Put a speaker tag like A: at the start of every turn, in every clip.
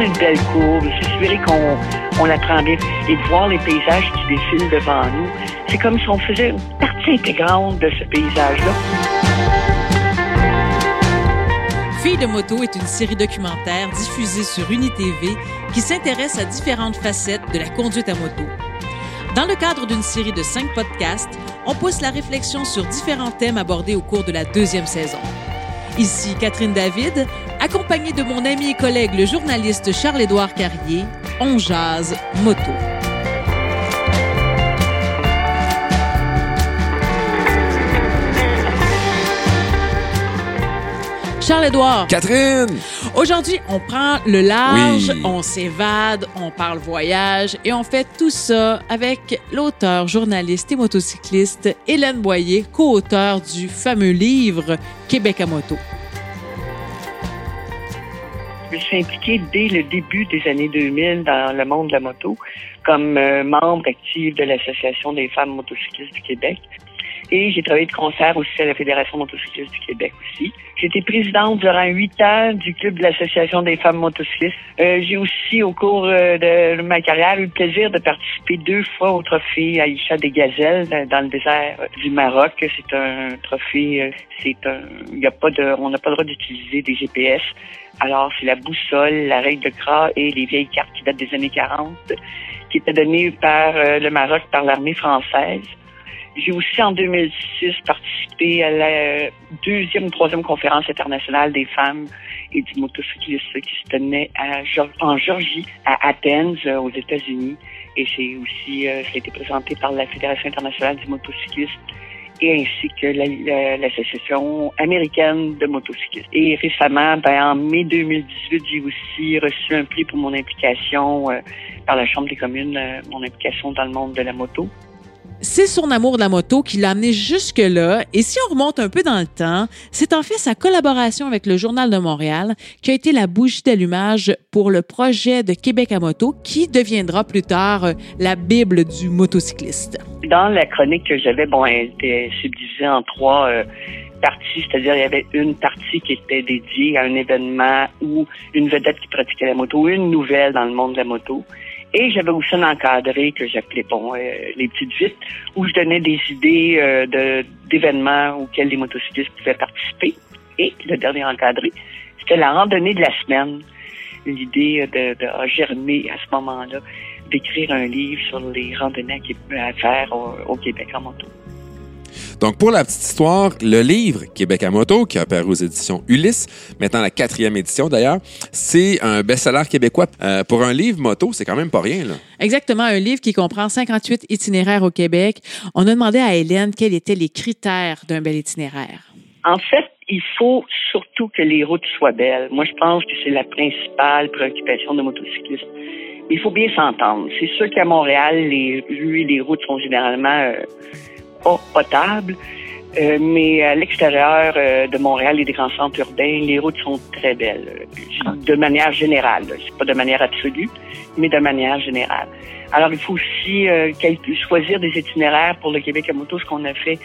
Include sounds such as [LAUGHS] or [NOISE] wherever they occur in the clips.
A: une belle courbe, s'assurer qu'on on la prend bien et voir les paysages qui défilent devant nous. C'est comme si on faisait une partie intégrante de ce paysage-là.
B: Fille de moto est une série documentaire diffusée sur UniTV qui s'intéresse à différentes facettes de la conduite à moto. Dans le cadre d'une série de cinq podcasts, on pousse la réflexion sur différents thèmes abordés au cours de la deuxième saison. Ici Catherine David, accompagnée de mon ami et collègue le journaliste Charles-Édouard Carrier, on jase moto. Charles-Édouard.
C: Catherine!
B: Aujourd'hui, on prend le large, on s'évade, on parle voyage et on fait tout ça avec l'auteur, journaliste et motocycliste Hélène Boyer, co-auteur du fameux livre Québec à moto.
A: Je me suis impliquée dès le début des années 2000 dans le monde de la moto comme euh, membre actif de l'Association des femmes motocyclistes du Québec. Et j'ai travaillé de concert aussi à la Fédération motocycliste du Québec aussi. J'étais présidente durant huit ans du club de l'Association des femmes motocyclistes. Euh, j'ai aussi, au cours euh, de ma carrière, eu le plaisir de participer deux fois au trophée Aïcha des Gazelles dans le désert du Maroc. C'est un trophée, euh, c'est un, y a pas de, on n'a pas le droit d'utiliser des GPS. Alors, c'est la boussole, la règle de Gras et les vieilles cartes qui datent des années 40, qui étaient données par le Maroc par l'armée française. J'ai aussi en 2006 participé à la deuxième ou troisième conférence internationale des femmes et du motocyclisme qui se tenait à, en Georgie, à Athènes, euh, aux États-Unis. Et c'est aussi, euh, ça a été présenté par la Fédération internationale du motocyclisme et ainsi que l'Association américaine de motocyclistes. Et récemment, ben, en mai 2018, j'ai aussi reçu un prix pour mon implication euh, par la Chambre des communes, mon implication dans le monde de la moto.
B: C'est son amour de la moto qui l'a amené jusque-là. Et si on remonte un peu dans le temps, c'est en fait sa collaboration avec le Journal de Montréal qui a été la bougie d'allumage pour le projet de Québec à moto qui deviendra plus tard euh, la Bible du motocycliste.
A: Dans la chronique que j'avais, bon, elle était subdivisée en trois euh, parties, c'est-à-dire il y avait une partie qui était dédiée à un événement ou une vedette qui pratiquait la moto, une nouvelle dans le monde de la moto. Et j'avais aussi un encadré que j'appelais bon euh, les petites vites, où je donnais des idées euh, de d'événements auxquels les motocyclistes pouvaient participer. Et le dernier encadré, c'était la randonnée de la semaine. L'idée de, de a germé à ce moment-là d'écrire un livre sur les randonnées à faire au Québec en moto.
C: Donc, pour la petite histoire, le livre Québec à moto, qui a apparu aux éditions Ulysse, maintenant la quatrième édition d'ailleurs, c'est un best-seller québécois. Euh, pour un livre moto, c'est quand même pas rien. Là.
B: Exactement, un livre qui comprend 58 itinéraires au Québec. On a demandé à Hélène quels étaient les critères d'un bel itinéraire.
A: En fait, il faut surtout que les routes soient belles. Moi, je pense que c'est la principale préoccupation de motocyclistes. Il faut bien s'entendre. C'est sûr qu'à Montréal, les rues et les routes sont généralement euh, pas potable. Euh, mais à l'extérieur euh, de Montréal et des grands centres urbains, les routes sont très belles, de manière générale. C'est pas de manière absolue, mais de manière générale. Alors, il faut aussi euh, choisir des itinéraires pour le Québec à moto. Ce qu'on a fait,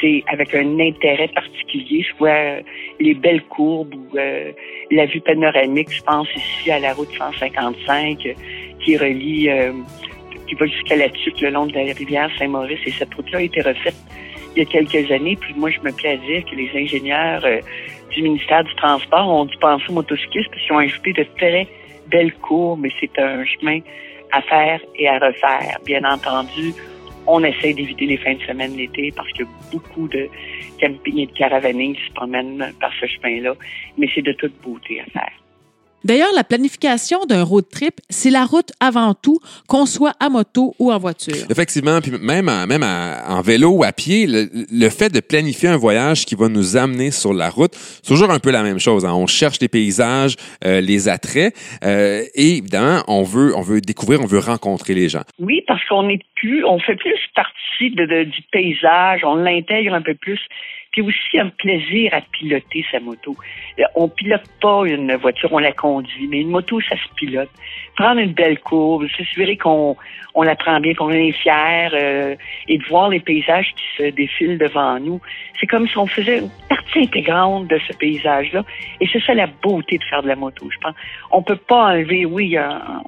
A: c'est avec un intérêt particulier, soit les belles courbes ou la vue panoramique. Je pense ici à la route 155 qui relie qui va jusqu'à la Tuque, le long de la rivière Saint-Maurice. Et cette route-là a été refaite il y a quelques années. Puis moi, je me plais à dire que les ingénieurs euh, du ministère du Transport ont dû penser aux motocyclistes parce qu'ils ont ajouté de très belles cours, mais c'est un chemin à faire et à refaire. Bien entendu, on essaie d'éviter les fins de semaine l'été parce qu'il y a beaucoup de camping et de caravaning qui se promènent par ce chemin-là, mais c'est de toute beauté à faire.
B: D'ailleurs, la planification d'un road trip, c'est la route avant tout, qu'on soit à moto ou en voiture.
C: Effectivement, puis même, même en vélo ou à pied, le, fait de planifier un voyage qui va nous amener sur la route, c'est toujours un peu la même chose. Hein. On cherche les paysages, euh, les attraits, euh, et évidemment, on veut, on veut découvrir, on veut rencontrer les gens.
A: Oui, parce qu'on est plus, on fait plus partie de, du paysage, on l'intègre un peu plus puis aussi un plaisir à piloter sa moto. Euh, on pilote pas une voiture, on la conduit, mais une moto, ça se pilote. Prendre une belle courbe, s'assurer qu'on on la prend bien, qu'on est fier, euh, et de voir les paysages qui se défilent devant nous. C'est comme si on faisait une partie intégrante de ce paysage-là. Et c'est ça la beauté de faire de la moto, je pense. On peut pas enlever, oui,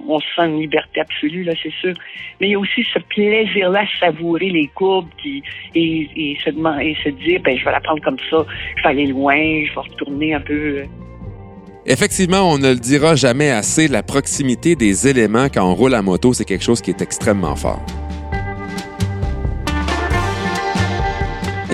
A: on se sent une liberté absolue, là, c'est sûr, mais il y a aussi ce plaisir-là, savourer les courbes qui, et, et, se, et se dire, ben, je vais prendre comme ça, je vais aller loin, je vais retourner un peu. Euh.
C: Effectivement, on ne le dira jamais assez, la proximité des éléments quand on roule à moto, c'est quelque chose qui est extrêmement fort.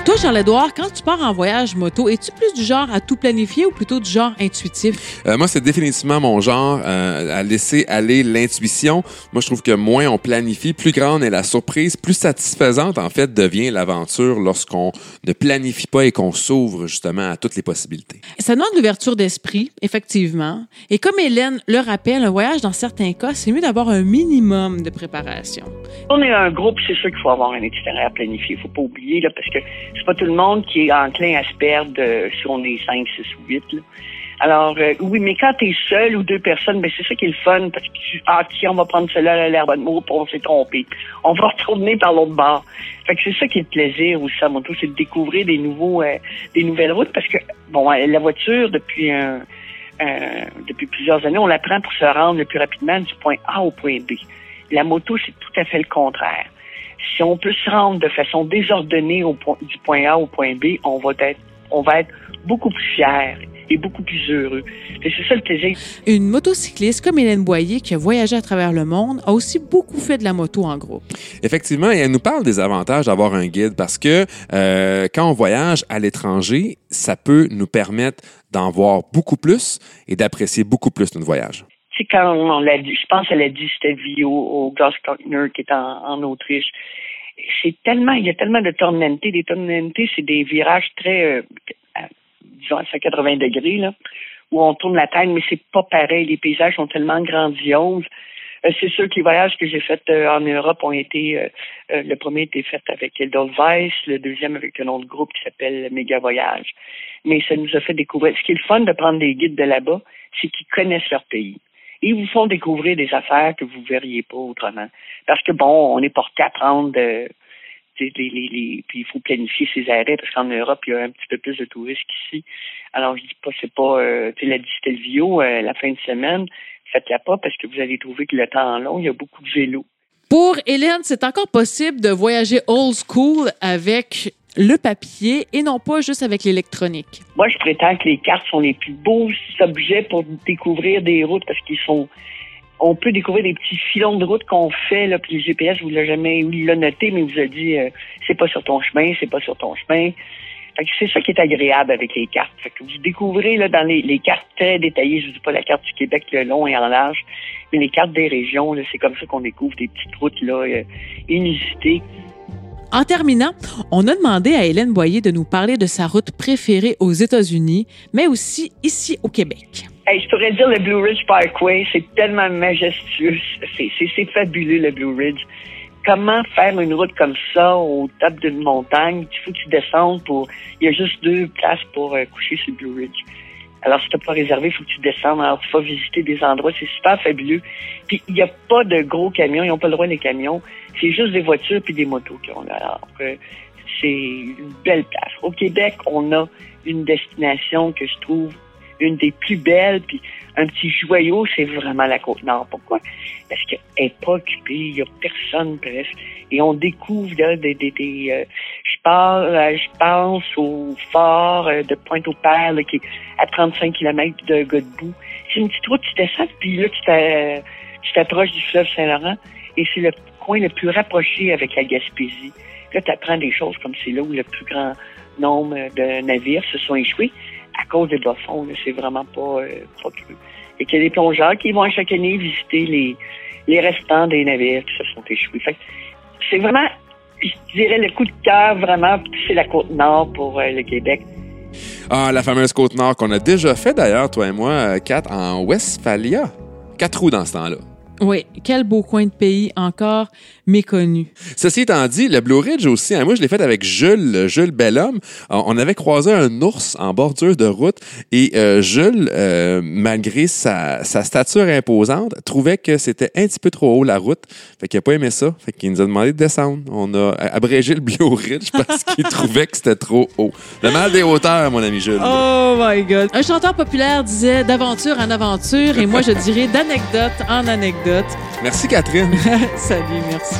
B: Toi, Charles-Édouard, quand tu pars en voyage moto, es-tu plus du genre à tout planifier ou plutôt du genre intuitif?
C: Euh, moi, c'est définitivement mon genre, euh, à laisser aller l'intuition. Moi, je trouve que moins on planifie, plus grande est la surprise, plus satisfaisante, en fait, devient l'aventure lorsqu'on ne planifie pas et qu'on s'ouvre justement à toutes les possibilités.
B: Ça demande l'ouverture d'esprit, effectivement. Et comme Hélène le rappelle, un voyage, dans certains cas, c'est mieux d'avoir un minimum de préparation.
A: On est un groupe, c'est sûr qu'il faut avoir un itinéraire planifié. Il faut pas oublier, là, parce que c'est pas tout le monde qui est enclin à se perdre euh, si on est 5, 6 ou 8. Alors, euh, oui, mais quand tu es seul ou deux personnes, ben c'est ça qui est le fun, parce que tu, ah, tiens, on va prendre cela à l'herbe de mot, on s'est trompé. On va [LAUGHS] retourner par l'autre bord. Fait que c'est ça qui est le plaisir aussi à moto, c'est de découvrir des nouveaux, euh, des nouvelles routes, parce que, bon, la voiture, depuis un, depuis plusieurs années, on la prend pour se rendre le plus rapidement du point A au point B. La moto, c'est tout à fait le contraire si on peut se rendre de façon désordonnée au point, du point A au point B, on va être, on va être beaucoup plus fier et beaucoup plus heureux. C'est ça le plaisir.
B: Une motocycliste comme Hélène Boyer, qui a voyagé à travers le monde, a aussi beaucoup fait de la moto en groupe.
C: Effectivement, et elle nous parle des avantages d'avoir un guide parce que euh, quand on voyage à l'étranger, ça peut nous permettre d'en voir beaucoup plus et d'apprécier beaucoup plus notre voyage
A: quand on l'a dit, je pense qu'elle a dit c'était Vio au Grossgartner qui est en, Autriche. C'est tellement, il y a tellement de tornantes. Des tornantes, c'est des virages très, euh, disons, à 180 degrés, là, où on tourne la tête, mais c'est pas pareil. Les paysages sont tellement grandioses. Euh, c'est sûr que les voyages que j'ai faits euh, en Europe ont été, le premier été fait avec Edelweiss, le deuxième avec un autre groupe qui s'appelle Méga Voyage. Mais ça nous a fait découvrir. Ce qui est le fun de prendre des guides de là-bas, c'est qu'ils connaissent leur pays ils vous font découvrir des affaires que vous verriez pas autrement. Parce que bon, on est porté à prendre de, les, les, puis il faut planifier ses arrêts parce qu'en Europe, il y a un petit peu plus de touristes qu'ici. Alors je dis pas, c'est pas euh, tu sais, la Distelvio, euh, la fin de semaine, faites-la pas parce que vous allez trouver que le temps long, il y a beaucoup de vélos.
B: Pour Hélène, c'est encore possible de voyager old school avec le papier et non pas juste avec l'électronique.
A: Moi, je prétends que les cartes sont les plus beaux objets pour découvrir des routes parce qu'ils sont. On peut découvrir des petits filons de route qu'on fait, là, puis le GPS vous l'a jamais, noté, mais vous a dit euh, c'est pas sur ton chemin, c'est pas sur ton chemin. c'est ça qui est agréable avec les cartes. Que vous découvrez dans les, cartes très détaillées, je ne dis pas la carte du Québec le long et en large, mais les cartes des régions, c'est comme ça qu'on découvre des petites routes là, euh, inusitées
B: en terminant, on a demandé à Hélène Boyer de nous parler de sa route préférée aux États-Unis, mais aussi ici au Québec.
A: je pourrais dire le Blue Ridge Parkway, c'est tellement majestueux, c'est fabuleux le Blue Ridge. Comment faire une route comme ça au top d'une montagne? Il faut que tu descendes pour... Il y a juste deux places pour euh, coucher sur le Blue Ridge. Alors, si tu pas réservé, il faut que tu descendes. Alors, tu vas visiter des endroits. C'est super fabuleux. Puis, il n'y a pas de gros camions. Ils n'ont pas le droit, les camions. C'est juste des voitures puis des motos qui ont. Alors, euh, c'est une belle place. Au Québec, on a une destination que je trouve une des plus belles, puis un petit joyau, c'est vraiment la Côte-Nord. Pourquoi? Parce qu'elle n'est pas occupée, il n'y a personne presque. Et on découvre là, des... des, des euh, euh, je pense au fort euh, de Pointe-au-Père, qui est à 35 km de Godbout. C'est une petite route, tu descends, puis là, tu t'approches du fleuve Saint-Laurent, et c'est le coin le plus rapproché avec la Gaspésie. Là, tu apprends des choses comme c'est là où le plus grand nombre de navires se sont échoués à cause des bas C'est vraiment pas, euh, pas cru. Et qu'il y a des plongeurs qui vont chaque année visiter les, les restants des navires qui se sont échoués. c'est vraiment, je dirais, le coup de cœur, vraiment, c'est la Côte-Nord pour euh, le Québec.
C: Ah, la fameuse Côte-Nord qu'on a déjà fait d'ailleurs, toi et moi, Kat, en Westphalia. Quatre roues dans ce temps-là.
B: Oui, quel beau coin de pays encore méconnu.
C: Ceci étant dit, le Blue Ridge aussi, hein, moi je l'ai fait avec Jules, Jules Bellhomme. On avait croisé un ours en bordure de route et euh, Jules, euh, malgré sa, sa, stature imposante, trouvait que c'était un petit peu trop haut la route. Fait qu'il n'a pas aimé ça. Fait qu'il nous a demandé de descendre. On a abrégé le Blue Ridge parce qu'il [LAUGHS] trouvait que c'était trop haut. Le mal des hauteurs, mon ami Jules.
B: Oh my God. Un chanteur populaire disait d'aventure en aventure et moi je dirais d'anecdote en anecdote.
C: Merci Catherine. [LAUGHS]
B: Salut, merci.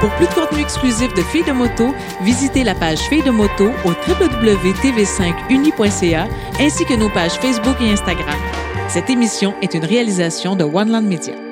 B: Pour plus de contenu exclusif de Filles de moto, visitez la page Filles de moto au www.tv5uni.ca ainsi que nos pages Facebook et Instagram. Cette émission est une réalisation de One Land Media.